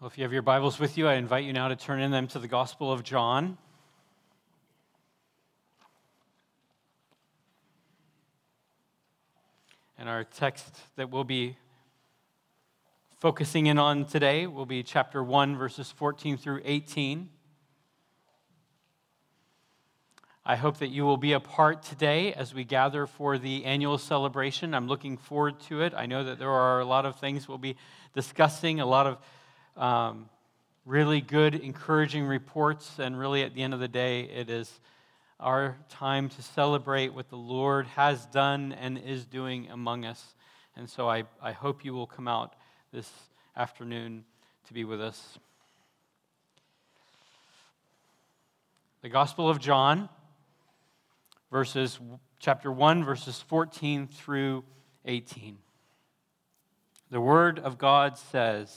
Well, if you have your Bibles with you, I invite you now to turn in them to the Gospel of John. And our text that we'll be focusing in on today will be chapter 1, verses 14 through 18. I hope that you will be a part today as we gather for the annual celebration. I'm looking forward to it. I know that there are a lot of things we'll be discussing, a lot of um, really good, encouraging reports. And really, at the end of the day, it is our time to celebrate what the Lord has done and is doing among us. And so I, I hope you will come out this afternoon to be with us. The Gospel of John, verses chapter 1 verses 14 through 18. The word of God says,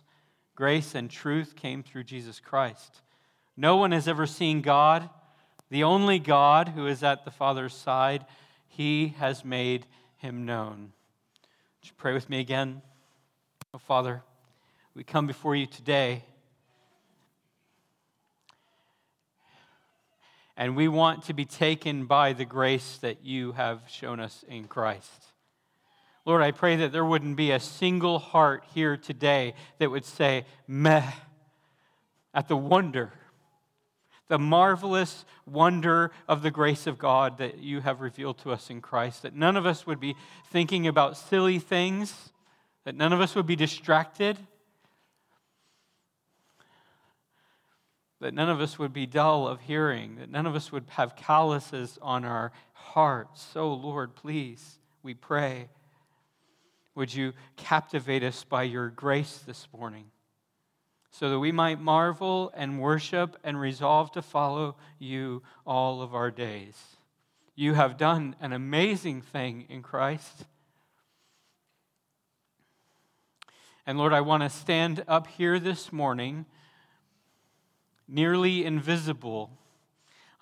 grace and truth came through Jesus Christ. No one has ever seen God, the only God who is at the Father's side. He has made him known. Would you pray with me again? Oh, Father, we come before you today. And we want to be taken by the grace that you have shown us in Christ. Lord, I pray that there wouldn't be a single heart here today that would say, meh, at the wonder, the marvelous wonder of the grace of God that you have revealed to us in Christ. That none of us would be thinking about silly things, that none of us would be distracted, that none of us would be dull of hearing, that none of us would have calluses on our hearts. So, Lord, please, we pray would you captivate us by your grace this morning so that we might marvel and worship and resolve to follow you all of our days? You have done an amazing thing in Christ. And Lord, I want to stand up here this morning, nearly invisible.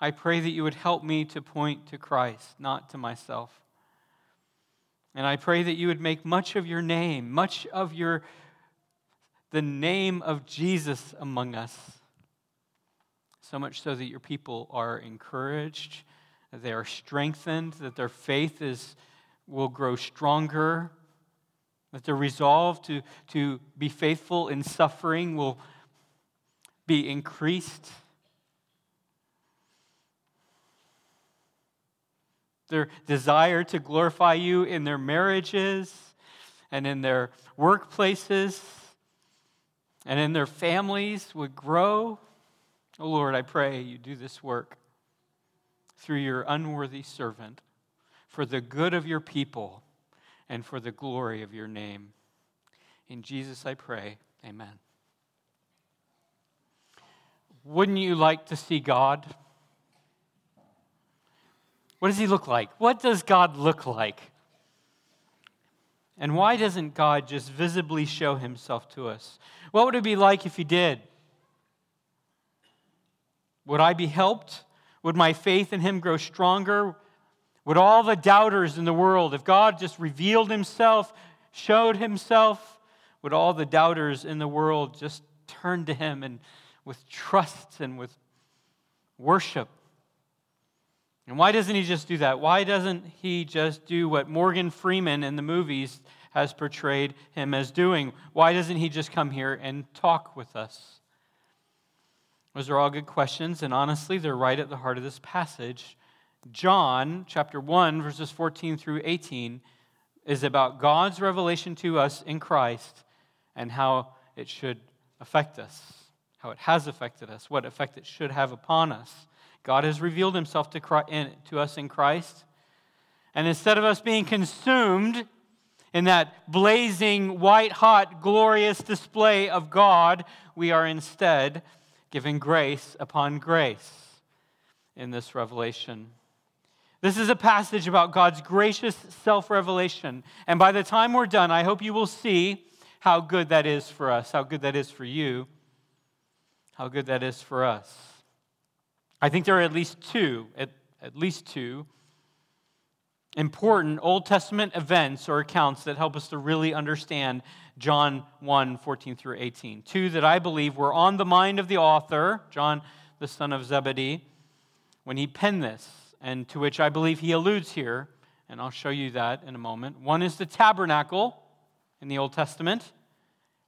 I pray that you would help me to point to Christ, not to myself. And I pray that you would make much of your name, much of your the name of Jesus among us. So much so that your people are encouraged, that they are strengthened, that their faith is will grow stronger, that their resolve to, to be faithful in suffering will be increased. Their desire to glorify you in their marriages and in their workplaces and in their families would grow. Oh Lord, I pray you do this work through your unworthy servant for the good of your people and for the glory of your name. In Jesus I pray, amen. Wouldn't you like to see God? What does he look like? What does God look like? And why doesn't God just visibly show himself to us? What would it be like if he did? Would I be helped? Would my faith in him grow stronger? Would all the doubters in the world, if God just revealed himself, showed himself, would all the doubters in the world just turn to him and with trust and with worship? And why doesn't he just do that? Why doesn't he just do what Morgan Freeman in the movies has portrayed him as doing? Why doesn't he just come here and talk with us? Those are all good questions, and honestly, they're right at the heart of this passage. John chapter 1, verses 14 through 18, is about God's revelation to us in Christ and how it should affect us, how it has affected us, what effect it should have upon us. God has revealed himself to, Christ, to us in Christ. And instead of us being consumed in that blazing, white hot, glorious display of God, we are instead given grace upon grace in this revelation. This is a passage about God's gracious self revelation. And by the time we're done, I hope you will see how good that is for us, how good that is for you, how good that is for us. I think there are at least two, at, at least two important Old Testament events or accounts that help us to really understand John 1 14 through 18. Two that I believe were on the mind of the author, John, the son of Zebedee, when he penned this, and to which I believe he alludes here, and I'll show you that in a moment. One is the tabernacle in the Old Testament,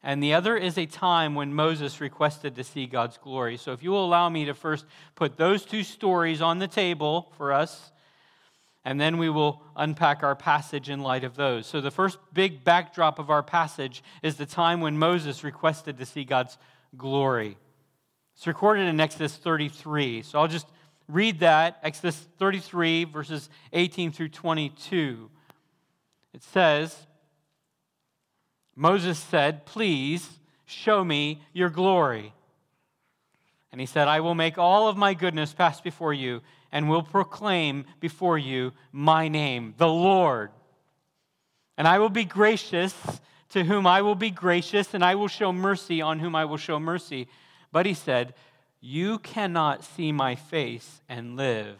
and the other is a time when Moses requested to see God's glory. So if you will allow me to first put those two stories on the table for us and then we will unpack our passage in light of those. So, the first big backdrop of our passage is the time when Moses requested to see God's glory. It's recorded in Exodus 33. So, I'll just read that Exodus 33, verses 18 through 22. It says, Moses said, Please show me your glory. And he said, I will make all of my goodness pass before you and will proclaim before you my name, the Lord. And I will be gracious to whom I will be gracious, and I will show mercy on whom I will show mercy. But he said, You cannot see my face and live.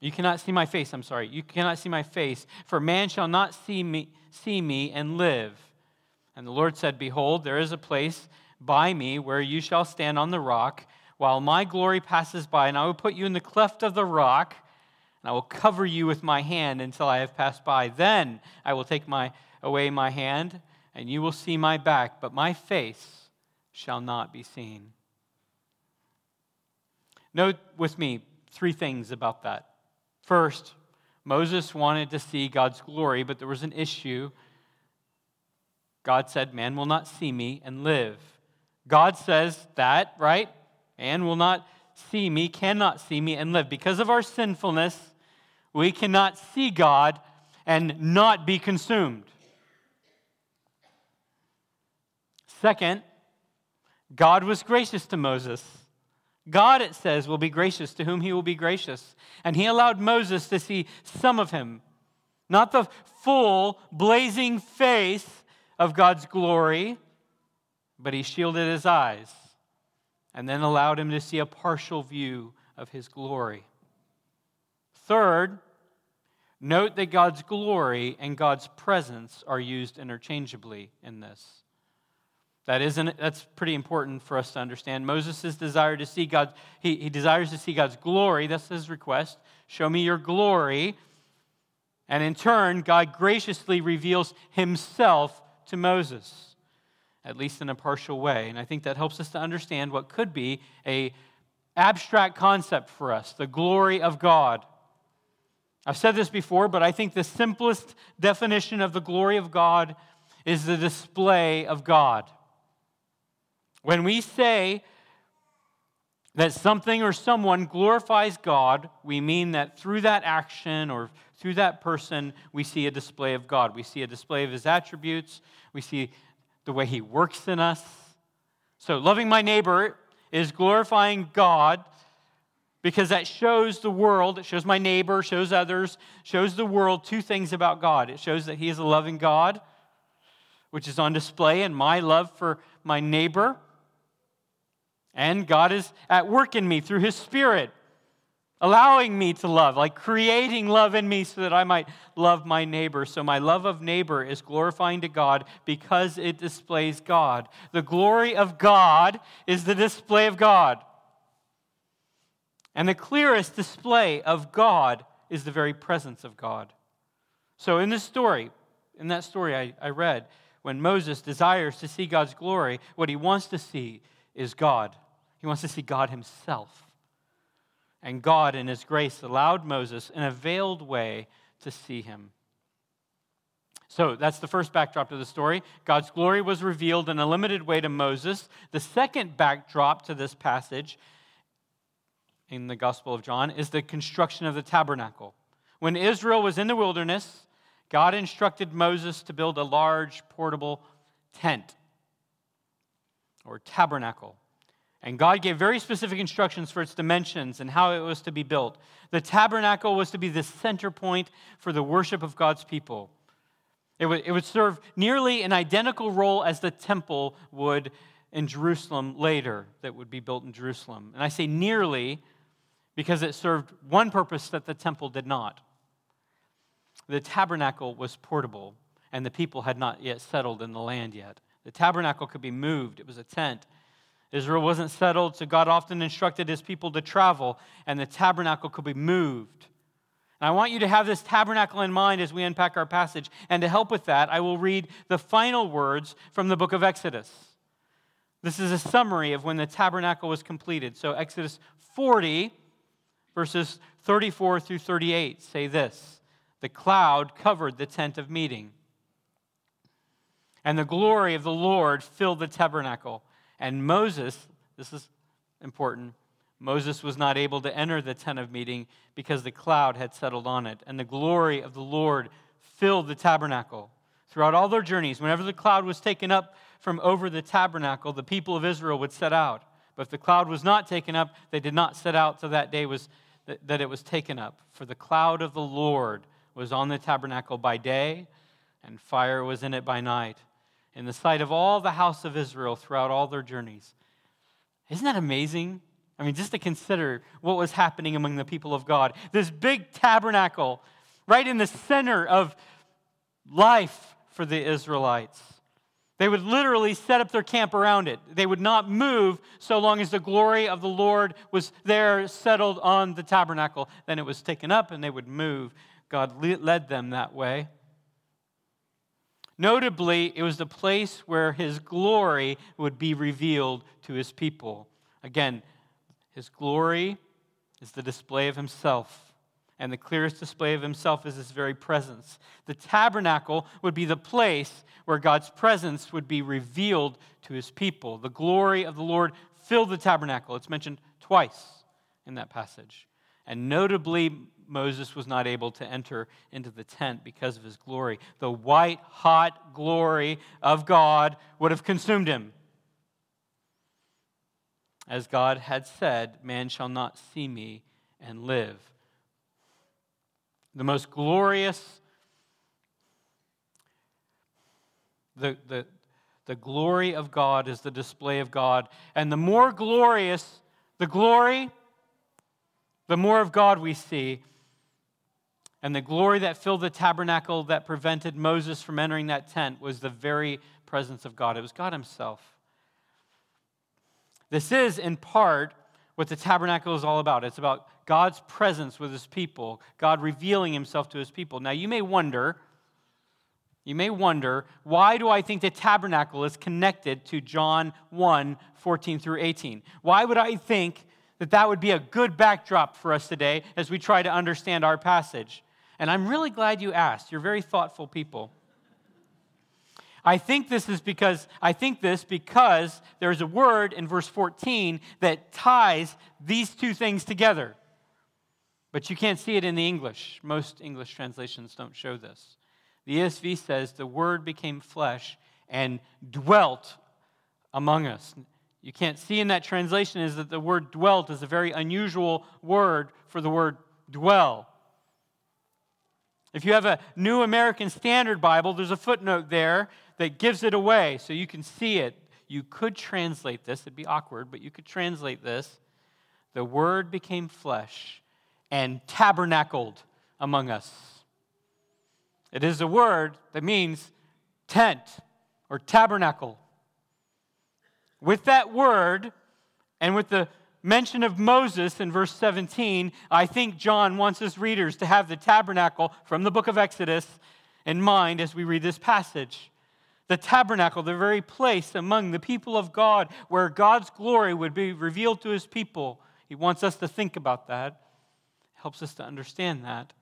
You cannot see my face, I'm sorry. You cannot see my face, for man shall not see me, see me and live. And the Lord said, Behold, there is a place by me where you shall stand on the rock while my glory passes by, and I will put you in the cleft of the rock, and I will cover you with my hand until I have passed by. Then I will take my, away my hand, and you will see my back, but my face shall not be seen. Note with me three things about that. First, Moses wanted to see God's glory, but there was an issue. God said, Man will not see me and live. God says that, right? and will not see me, cannot see me and live. Because of our sinfulness, we cannot see God and not be consumed. Second, God was gracious to Moses. God, it says, will be gracious to whom he will be gracious. And he allowed Moses to see some of him, not the full, blazing face of God's glory, but he shielded his eyes and then allowed him to see a partial view of his glory. Third, note that God's glory and God's presence are used interchangeably in this. That isn't that's pretty important for us to understand. Moses' desire to see God, he, he desires to see God's glory. That's his request. Show me your glory. And in turn, God graciously reveals himself to Moses at least in a partial way. And I think that helps us to understand what could be a abstract concept for us, the glory of God. I've said this before, but I think the simplest definition of the glory of God is the display of God. When we say that something or someone glorifies God, we mean that through that action or through that person, we see a display of God. We see a display of his attributes. We see the way He works in us. So, loving my neighbor is glorifying God because that shows the world, it shows my neighbor, shows others, shows the world two things about God. It shows that He is a loving God, which is on display in my love for my neighbor. And God is at work in me through His Spirit allowing me to love, like creating love in me so that I might love my neighbor. So my love of neighbor is glorifying to God because it displays God. The glory of God is the display of God. And the clearest display of God is the very presence of God. So in this story, in that story I, I read, when Moses desires to see God's glory, what he wants to see is God. He wants to see God himself. And God, in His grace, allowed Moses in a veiled way to see him. So that's the first backdrop to the story. God's glory was revealed in a limited way to Moses. The second backdrop to this passage in the Gospel of John is the construction of the tabernacle. When Israel was in the wilderness, God instructed Moses to build a large portable tent or tabernacle. And God gave very specific instructions for its dimensions and how it was to be built. The tabernacle was to be the center point for the worship of God's people. It would, it would serve nearly an identical role as the temple would in Jerusalem later, that would be built in Jerusalem. And I say nearly because it served one purpose that the temple did not. The tabernacle was portable, and the people had not yet settled in the land yet. The tabernacle could be moved, it was a tent. Israel wasn't settled, so God often instructed his people to travel, and the tabernacle could be moved. And I want you to have this tabernacle in mind as we unpack our passage. And to help with that, I will read the final words from the book of Exodus. This is a summary of when the tabernacle was completed. So, Exodus 40, verses 34 through 38 say this The cloud covered the tent of meeting, and the glory of the Lord filled the tabernacle. And Moses, this is important, Moses was not able to enter the tent of meeting because the cloud had settled on it, and the glory of the Lord filled the tabernacle. Throughout all their journeys, whenever the cloud was taken up from over the tabernacle, the people of Israel would set out. But if the cloud was not taken up, they did not set out till that day was that it was taken up. For the cloud of the Lord was on the tabernacle by day, and fire was in it by night in the sight of all the house of Israel throughout all their journeys. Isn't that amazing? I mean, just to consider what was happening among the people of God. This big tabernacle right in the center of life for the Israelites. They would literally set up their camp around it. They would not move so long as the glory of the Lord was there, settled on the tabernacle. Then it was taken up and they would move. God led them that way. Notably, it was the place where his glory would be revealed to his people. Again, his glory is the display of himself, and the clearest display of himself is his very presence. The tabernacle would be the place where God's presence would be revealed to his people. The glory of the Lord filled the tabernacle. It's mentioned twice in that passage. And notably, Moses was not able to enter into the tent because of his glory. The white hot glory of God would have consumed him. As God had said, Man shall not see me and live. The most glorious, the, the, the glory of God is the display of God. And the more glorious the glory, the more of God we see. And the glory that filled the tabernacle that prevented Moses from entering that tent was the very presence of God. It was God Himself. This is, in part, what the tabernacle is all about. It's about God's presence with His people, God revealing Himself to His people. Now, you may wonder, you may wonder, why do I think the tabernacle is connected to John 1 14 through 18? Why would I think that that would be a good backdrop for us today as we try to understand our passage? And I'm really glad you asked. You're very thoughtful people. I think this is because I think this because there's a word in verse 14 that ties these two things together. But you can't see it in the English. Most English translations don't show this. The ESV says the word became flesh and dwelt among us. You can't see in that translation is that the word dwelt is a very unusual word for the word dwell. If you have a New American Standard Bible, there's a footnote there that gives it away so you can see it. You could translate this, it'd be awkward, but you could translate this. The Word became flesh and tabernacled among us. It is a word that means tent or tabernacle. With that word and with the mention of Moses in verse 17, I think John wants his readers to have the tabernacle from the book of Exodus in mind as we read this passage. The tabernacle, the very place among the people of God where God's glory would be revealed to his people. He wants us to think about that, helps us to understand that,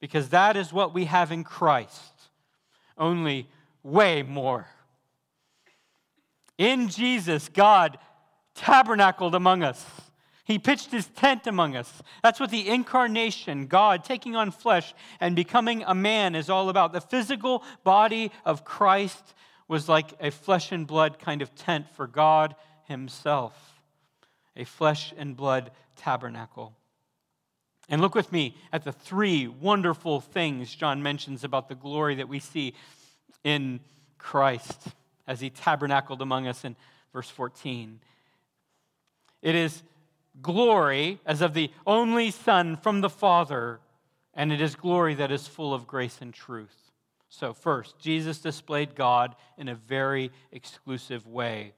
because that is what we have in Christ, only way more. In Jesus, God tabernacled among us. He pitched his tent among us. That's what the incarnation, God taking on flesh and becoming a man, is all about. The physical body of Christ was like a flesh and blood kind of tent for God Himself, a flesh and blood tabernacle. And look with me at the three wonderful things John mentions about the glory that we see in Christ as He tabernacled among us in verse 14. It is glory as of the only Son from the Father, and it is glory that is full of grace and truth. So, first, Jesus displayed God in a very exclusive way.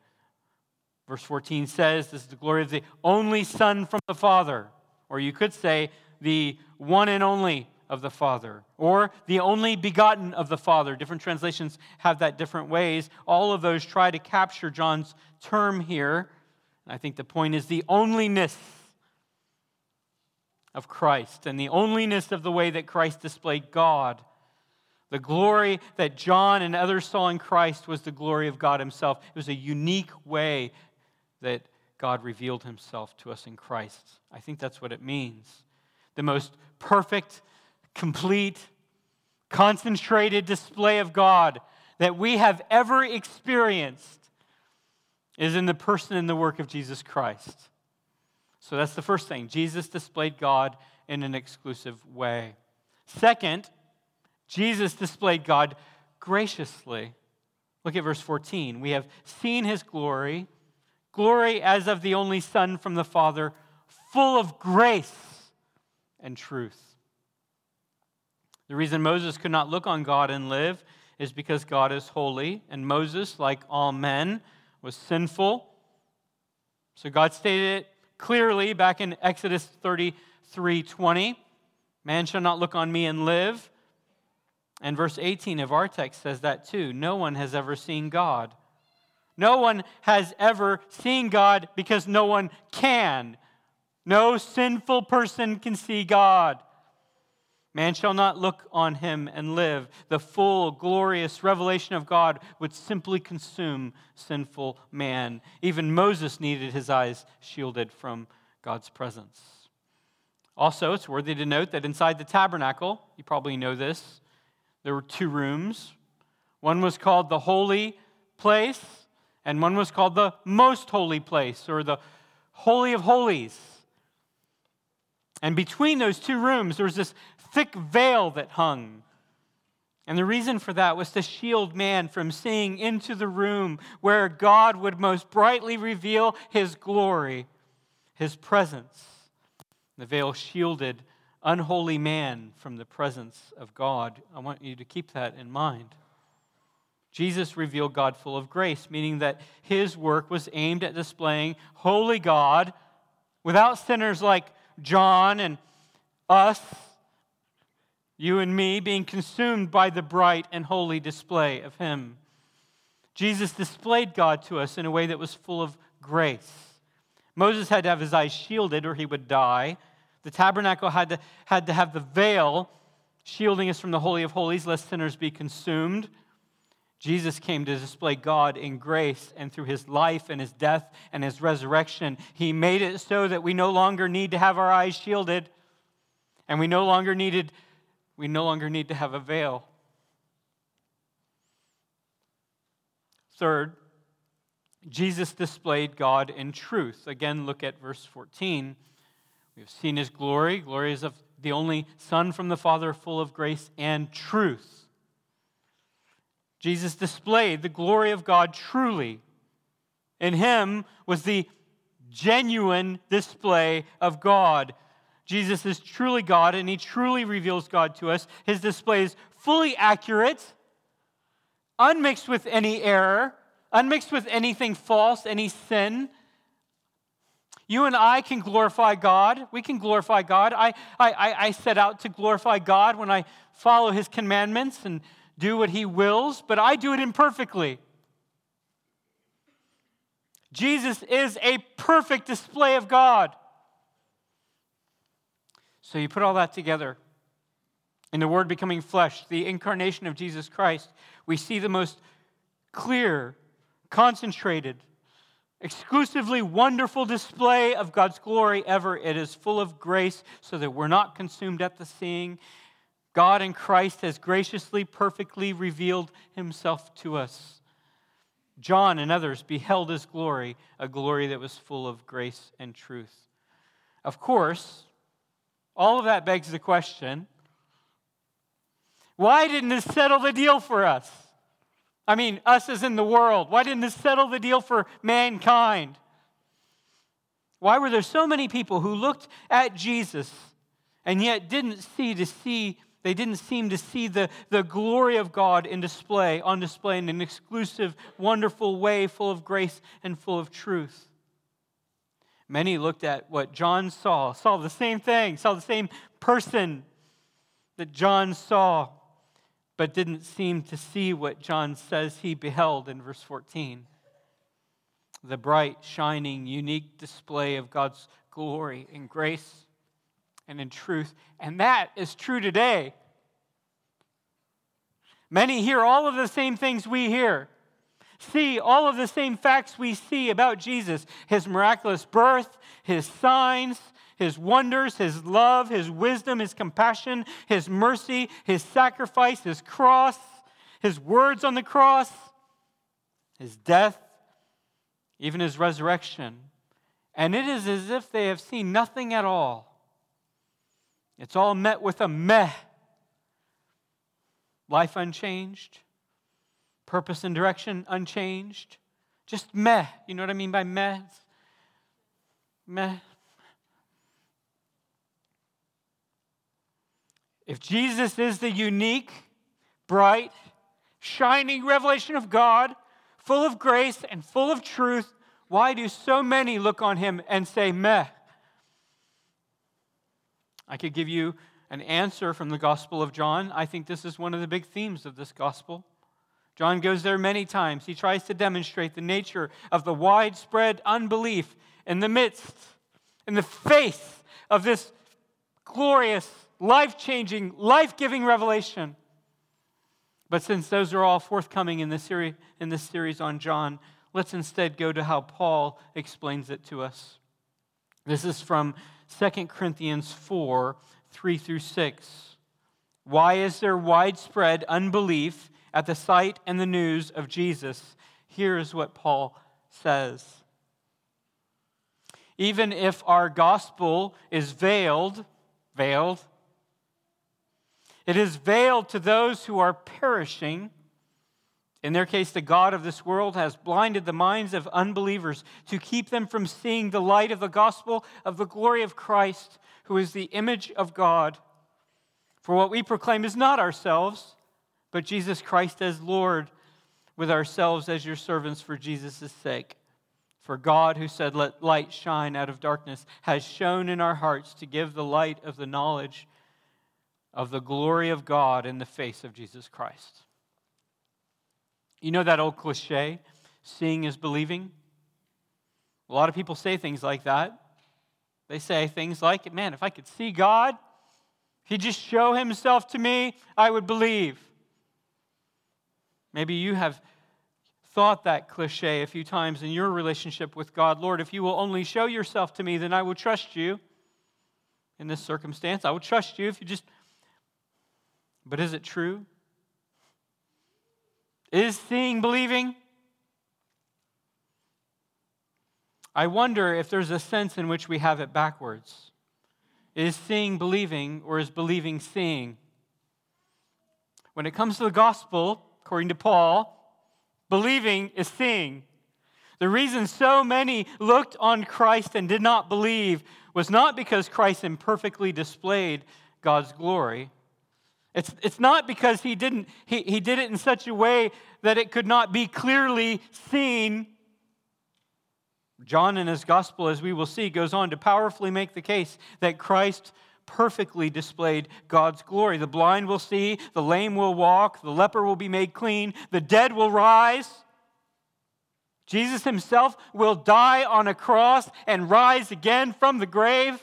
Verse 14 says, This is the glory of the only Son from the Father. Or you could say, the one and only of the Father, or the only begotten of the Father. Different translations have that different ways. All of those try to capture John's term here I think the point is the onlyness of Christ and the onlyness of the way that Christ displayed God. The glory that John and others saw in Christ was the glory of God Himself. It was a unique way that God revealed Himself to us in Christ. I think that's what it means. The most perfect, complete, concentrated display of God that we have ever experienced is in the person and the work of Jesus Christ. So that's the first thing. Jesus displayed God in an exclusive way. Second, Jesus displayed God graciously. Look at verse 14. We have seen his glory, glory as of the only Son from the Father, full of grace and truth. The reason Moses could not look on God and live is because God is holy, and Moses, like all men, was sinful. So God stated it clearly back in Exodus 33 20. Man shall not look on me and live. And verse 18 of our text says that too. No one has ever seen God. No one has ever seen God because no one can. No sinful person can see God. Man shall not look on him and live. The full, glorious revelation of God would simply consume sinful man. Even Moses needed his eyes shielded from God's presence. Also, it's worthy to note that inside the tabernacle, you probably know this, there were two rooms. One was called the holy place, and one was called the most holy place, or the holy of holies. And between those two rooms, there was this thick veil that hung. And the reason for that was to shield man from seeing into the room where God would most brightly reveal his glory, his presence. The veil shielded unholy man from the presence of God. I want you to keep that in mind. Jesus revealed God full of grace, meaning that his work was aimed at displaying holy God without sinners like John and us you and me being consumed by the bright and holy display of Him. Jesus displayed God to us in a way that was full of grace. Moses had to have his eyes shielded or he would die. The tabernacle had to, had to have the veil shielding us from the Holy of Holies, lest sinners be consumed. Jesus came to display God in grace, and through his life and his death and his resurrection, he made it so that we no longer need to have our eyes shielded, and we no longer needed we no longer need to have a veil. Third, Jesus displayed God in truth. Again, look at verse 14. We have seen his glory. Glory is of the only Son from the Father, full of grace and truth. Jesus displayed the glory of God truly. In him was the genuine display of God. Jesus is truly God and he truly reveals God to us. His display is fully accurate, unmixed with any error, unmixed with anything false, any sin. You and I can glorify God. We can glorify God. I, I, I set out to glorify God when I follow his commandments and do what he wills, but I do it imperfectly. Jesus is a perfect display of God. So you put all that together. In the Word becoming flesh, the incarnation of Jesus Christ, we see the most clear, concentrated, exclusively wonderful display of God's glory ever. It is full of grace so that we're not consumed at the seeing. God in Christ has graciously, perfectly revealed himself to us. John and others beheld his glory, a glory that was full of grace and truth. Of course, all of that begs the question why didn't this settle the deal for us? I mean, us as in the world. Why didn't this settle the deal for mankind? Why were there so many people who looked at Jesus and yet didn't see to see, they didn't seem to see the, the glory of God in display, on display in an exclusive, wonderful way, full of grace and full of truth? Many looked at what John saw, saw the same thing, saw the same person that John saw but didn't seem to see what John says he beheld in verse 14 the bright, shining, unique display of God's glory and grace and in truth. And that is true today. Many hear all of the same things we hear, see all of the same facts we see about Jesus his miraculous birth, his signs, his wonders, his love, his wisdom, his compassion, his mercy, his sacrifice, his cross, his words on the cross, his death, even his resurrection. And it is as if they have seen nothing at all. It's all met with a meh. Life unchanged, purpose and direction unchanged, just meh. You know what I mean by meh? meh. If Jesus is the unique, bright, shining revelation of God, full of grace and full of truth, why do so many look on him and say, meh? I could give you an answer from the Gospel of John. I think this is one of the big themes of this Gospel. John goes there many times. He tries to demonstrate the nature of the widespread unbelief in the midst, in the face of this glorious life changing, life giving revelation. But since those are all forthcoming in this, series, in series on John, let's instead go to how Paul explains it to us. This is from 2 Corinthians 4 3 through 6. Why is there widespread unbelief at the sight and the news of Jesus? Here's what Paul says. Even if our gospel is veiled, veiled, it is veiled to those who are perishing. In their case, the God of this world has blinded the minds of unbelievers to keep them from seeing the light of the gospel of the glory of Christ, who is the image of God. For what we proclaim is not ourselves, but Jesus Christ as Lord, with ourselves as your servants for Jesus' sake. For God, who said, Let light shine out of darkness, has shone in our hearts to give the light of the knowledge of the glory of God in the face of Jesus Christ. You know that old cliche, seeing is believing? A lot of people say things like that. They say things like, man, if I could see God, if He'd just show Himself to me, I would believe. Maybe you have thought that cliche a few times in your relationship with God. Lord, if you will only show yourself to me, then I will trust you in this circumstance. I will trust you if you just but is it true? Is seeing believing? I wonder if there's a sense in which we have it backwards. Is seeing believing or is believing seeing? When it comes to the gospel, according to Paul, believing is seeing. The reason so many looked on Christ and did not believe was not because Christ imperfectly displayed God's glory, it's, it's not because he didn't, he, he did it in such a way that it could not be clearly seen. John in his gospel, as we will see, goes on to powerfully make the case that Christ perfectly displayed God's glory. The blind will see, the lame will walk, the leper will be made clean, the dead will rise. Jesus himself will die on a cross and rise again from the grave.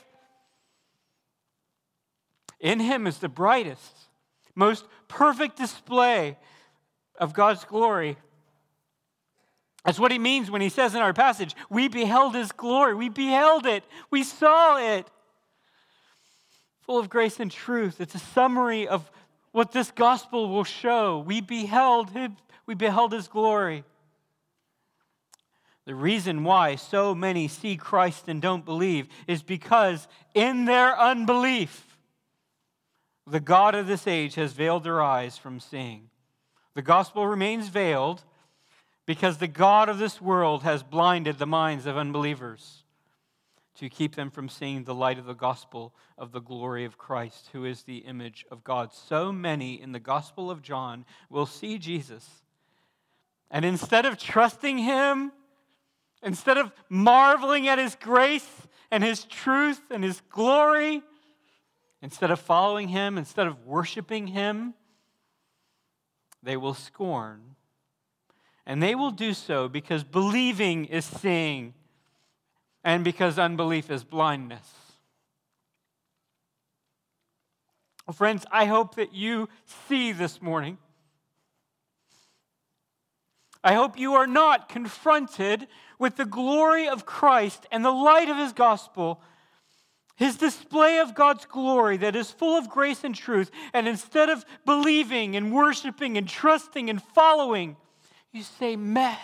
In him is the brightest most perfect display of God's glory. That's what he means when he says in our passage, we beheld his glory. We beheld it. We saw it. Full of grace and truth. It's a summary of what this gospel will show. We beheld him, we beheld his glory. The reason why so many see Christ and don't believe is because in their unbelief, the God of this age has veiled their eyes from seeing. The gospel remains veiled because the God of this world has blinded the minds of unbelievers to keep them from seeing the light of the gospel of the glory of Christ, who is the image of God. So many in the gospel of John will see Jesus. And instead of trusting him, instead of marveling at his grace and his truth and his glory, instead of following him, instead of worshiping him, they will scorn and they will do so because believing is seeing and because unbelief is blindness. Friends, I hope that you see this morning. I hope you are not confronted with the glory of Christ and the light of his gospel, his display of God's glory that is full of grace and truth. And instead of believing and worshiping and trusting and following, you say meh.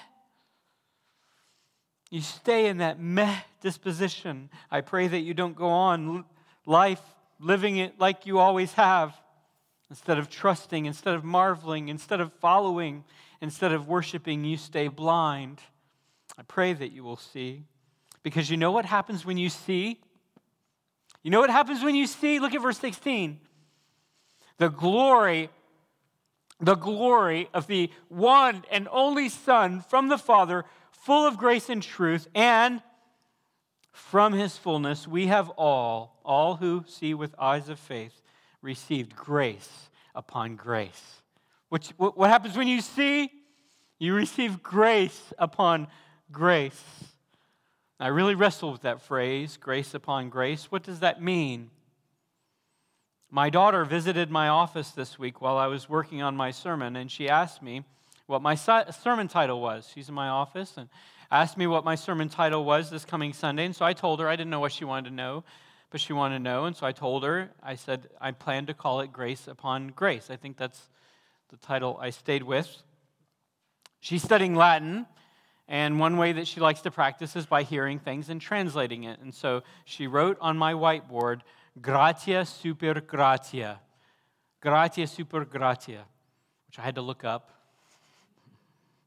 You stay in that meh disposition. I pray that you don't go on life living it like you always have, instead of trusting, instead of marveling, instead of following, instead of worshiping, you stay blind. I pray that you will see. Because you know what happens when you see? You know what happens when you see? Look at verse 16. The glory the glory of the one and only Son from the Father, full of grace and truth, and from his fullness we have all, all who see with eyes of faith, received grace upon grace. Which, what happens when you see? You receive grace upon grace. I really wrestle with that phrase, grace upon grace. What does that mean? My daughter visited my office this week while I was working on my sermon, and she asked me what my sermon title was. She's in my office and asked me what my sermon title was this coming Sunday. And so I told her, I didn't know what she wanted to know, but she wanted to know. And so I told her, I said, I plan to call it Grace Upon Grace. I think that's the title I stayed with. She's studying Latin. And one way that she likes to practice is by hearing things and translating it. And so she wrote on my whiteboard, gratia super gratia. Gratia super gratia, which I had to look up.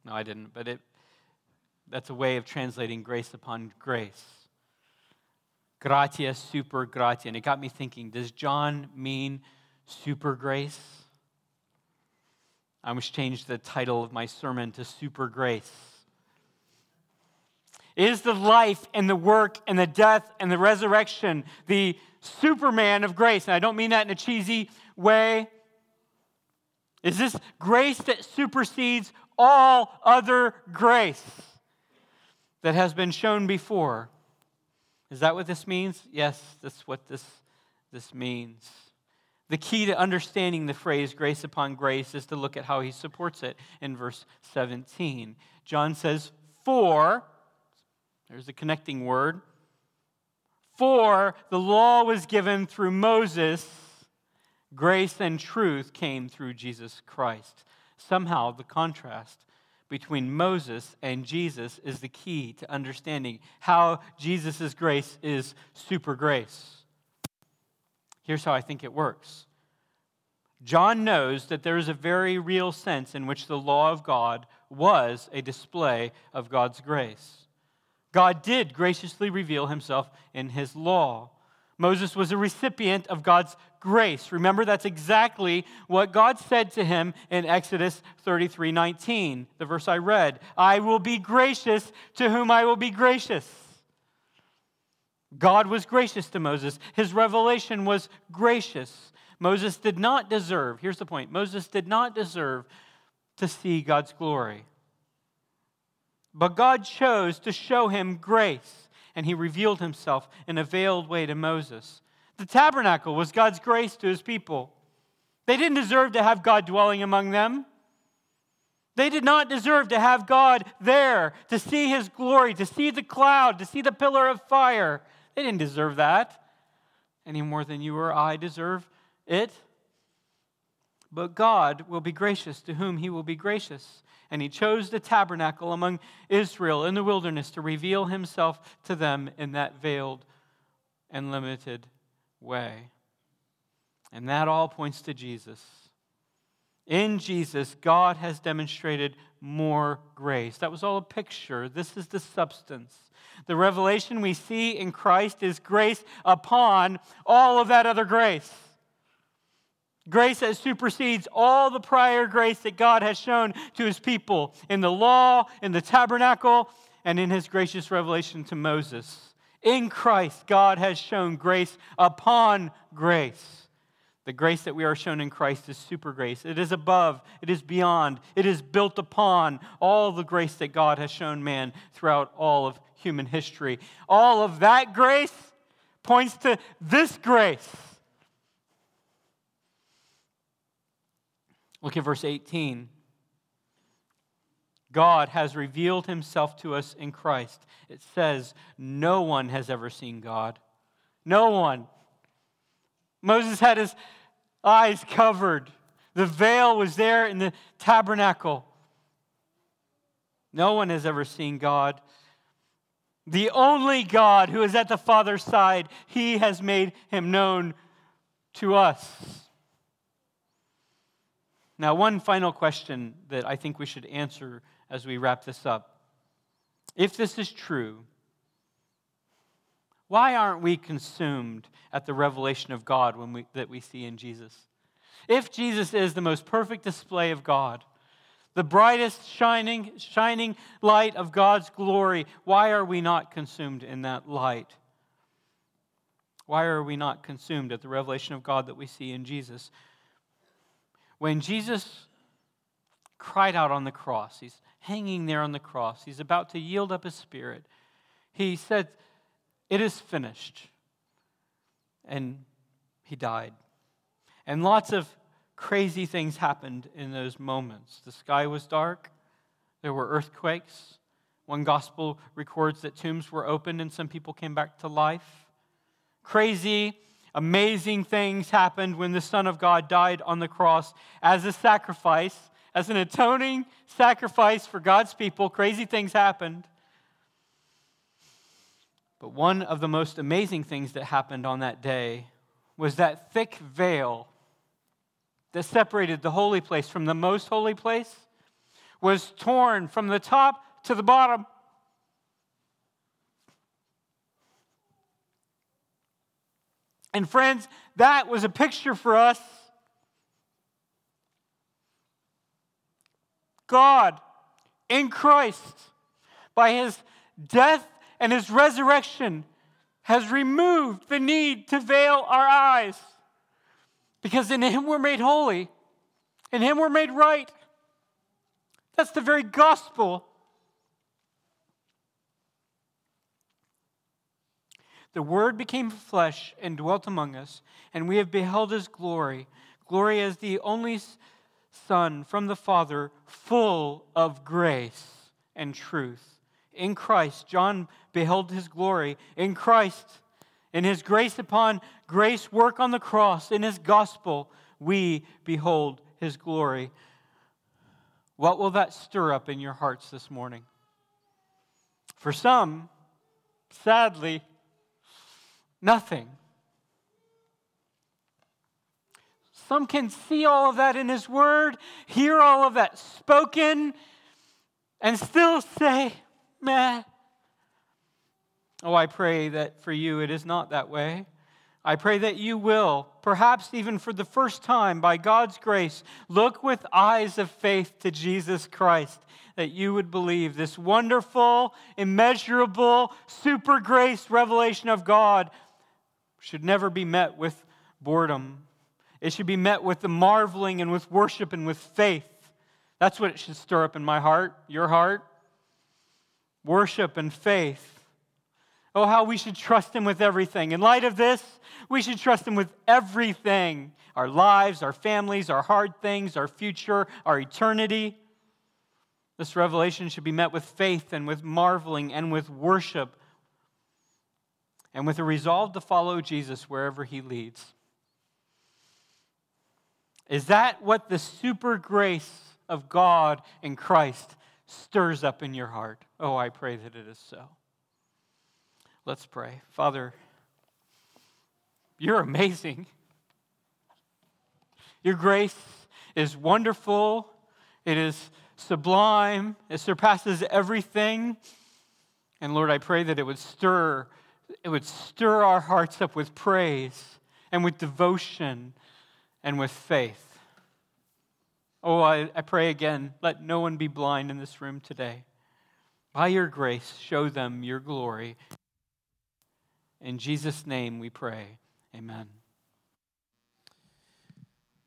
No, I didn't, but it, that's a way of translating grace upon grace. Gratia super gratia. And it got me thinking does John mean super grace? I must change the title of my sermon to Super Grace. Is the life and the work and the death and the resurrection the Superman of grace. And I don't mean that in a cheesy way. Is this grace that supersedes all other grace that has been shown before? Is that what this means? Yes, that's what this, this means. The key to understanding the phrase grace upon grace is to look at how he supports it in verse 17. John says, For, there's a connecting word, for the law was given through Moses, grace and truth came through Jesus Christ. Somehow, the contrast between Moses and Jesus is the key to understanding how Jesus' grace is super grace. Here's how I think it works John knows that there is a very real sense in which the law of God was a display of God's grace. God did graciously reveal himself in his law. Moses was a recipient of God's grace. Remember, that's exactly what God said to him in Exodus 33 19, the verse I read I will be gracious to whom I will be gracious. God was gracious to Moses, his revelation was gracious. Moses did not deserve, here's the point Moses did not deserve to see God's glory. But God chose to show him grace, and he revealed himself in a veiled way to Moses. The tabernacle was God's grace to his people. They didn't deserve to have God dwelling among them. They did not deserve to have God there, to see his glory, to see the cloud, to see the pillar of fire. They didn't deserve that any more than you or I deserve it. But God will be gracious to whom he will be gracious. And he chose the tabernacle among Israel in the wilderness to reveal himself to them in that veiled and limited way. And that all points to Jesus. In Jesus, God has demonstrated more grace. That was all a picture. This is the substance. The revelation we see in Christ is grace upon all of that other grace. Grace that supersedes all the prior grace that God has shown to his people in the law, in the tabernacle, and in his gracious revelation to Moses. In Christ, God has shown grace upon grace. The grace that we are shown in Christ is super grace. It is above, it is beyond, it is built upon all the grace that God has shown man throughout all of human history. All of that grace points to this grace. Look at verse 18. God has revealed himself to us in Christ. It says, No one has ever seen God. No one. Moses had his eyes covered. The veil was there in the tabernacle. No one has ever seen God. The only God who is at the Father's side, he has made him known to us. Now, one final question that I think we should answer as we wrap this up. If this is true, why aren't we consumed at the revelation of God we, that we see in Jesus? If Jesus is the most perfect display of God, the brightest shining, shining light of God's glory, why are we not consumed in that light? Why are we not consumed at the revelation of God that we see in Jesus? When Jesus cried out on the cross, he's hanging there on the cross, he's about to yield up his spirit. He said, it is finished. And he died. And lots of crazy things happened in those moments. The sky was dark, there were earthquakes. One gospel records that tombs were opened and some people came back to life. Crazy, amazing things happened when the Son of God died on the cross as a sacrifice, as an atoning sacrifice for God's people. Crazy things happened. But one of the most amazing things that happened on that day was that thick veil that separated the holy place from the most holy place was torn from the top to the bottom. And friends, that was a picture for us. God in Christ, by his death and his resurrection has removed the need to veil our eyes. Because in him we're made holy, in him we're made right. That's the very gospel. The Word became flesh and dwelt among us, and we have beheld his glory glory as the only Son from the Father, full of grace and truth in Christ. John beheld his glory in Christ. In his grace upon grace work on the cross, in his gospel, we behold his glory. What will that stir up in your hearts this morning? For some, sadly, nothing. Some can see all of that in His Word, hear all of that spoken, and still say, meh. Oh, I pray that for you it is not that way. I pray that you will, perhaps even for the first time by God's grace, look with eyes of faith to Jesus Christ, that you would believe this wonderful, immeasurable, super grace revelation of God should never be met with boredom. It should be met with the marveling and with worship and with faith. That's what it should stir up in my heart, your heart worship and faith. Oh, how we should trust Him with everything. In light of this, we should trust Him with everything our lives, our families, our hard things, our future, our eternity. This revelation should be met with faith and with marveling and with worship and with a resolve to follow Jesus wherever he leads. Is that what the super grace of God in Christ stirs up in your heart? Oh, I pray that it is so. Let's pray. Father, you're amazing. Your grace is wonderful. It is sublime. It surpasses everything. And Lord, I pray that it would stir it would stir our hearts up with praise and with devotion and with faith. Oh, I, I pray again, let no one be blind in this room today. By your grace, show them your glory. In Jesus' name we pray. Amen.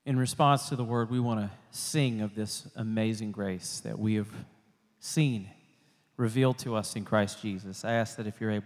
In response to the word, we want to sing of this amazing grace that we have seen revealed to us in Christ Jesus. I ask that if you're able,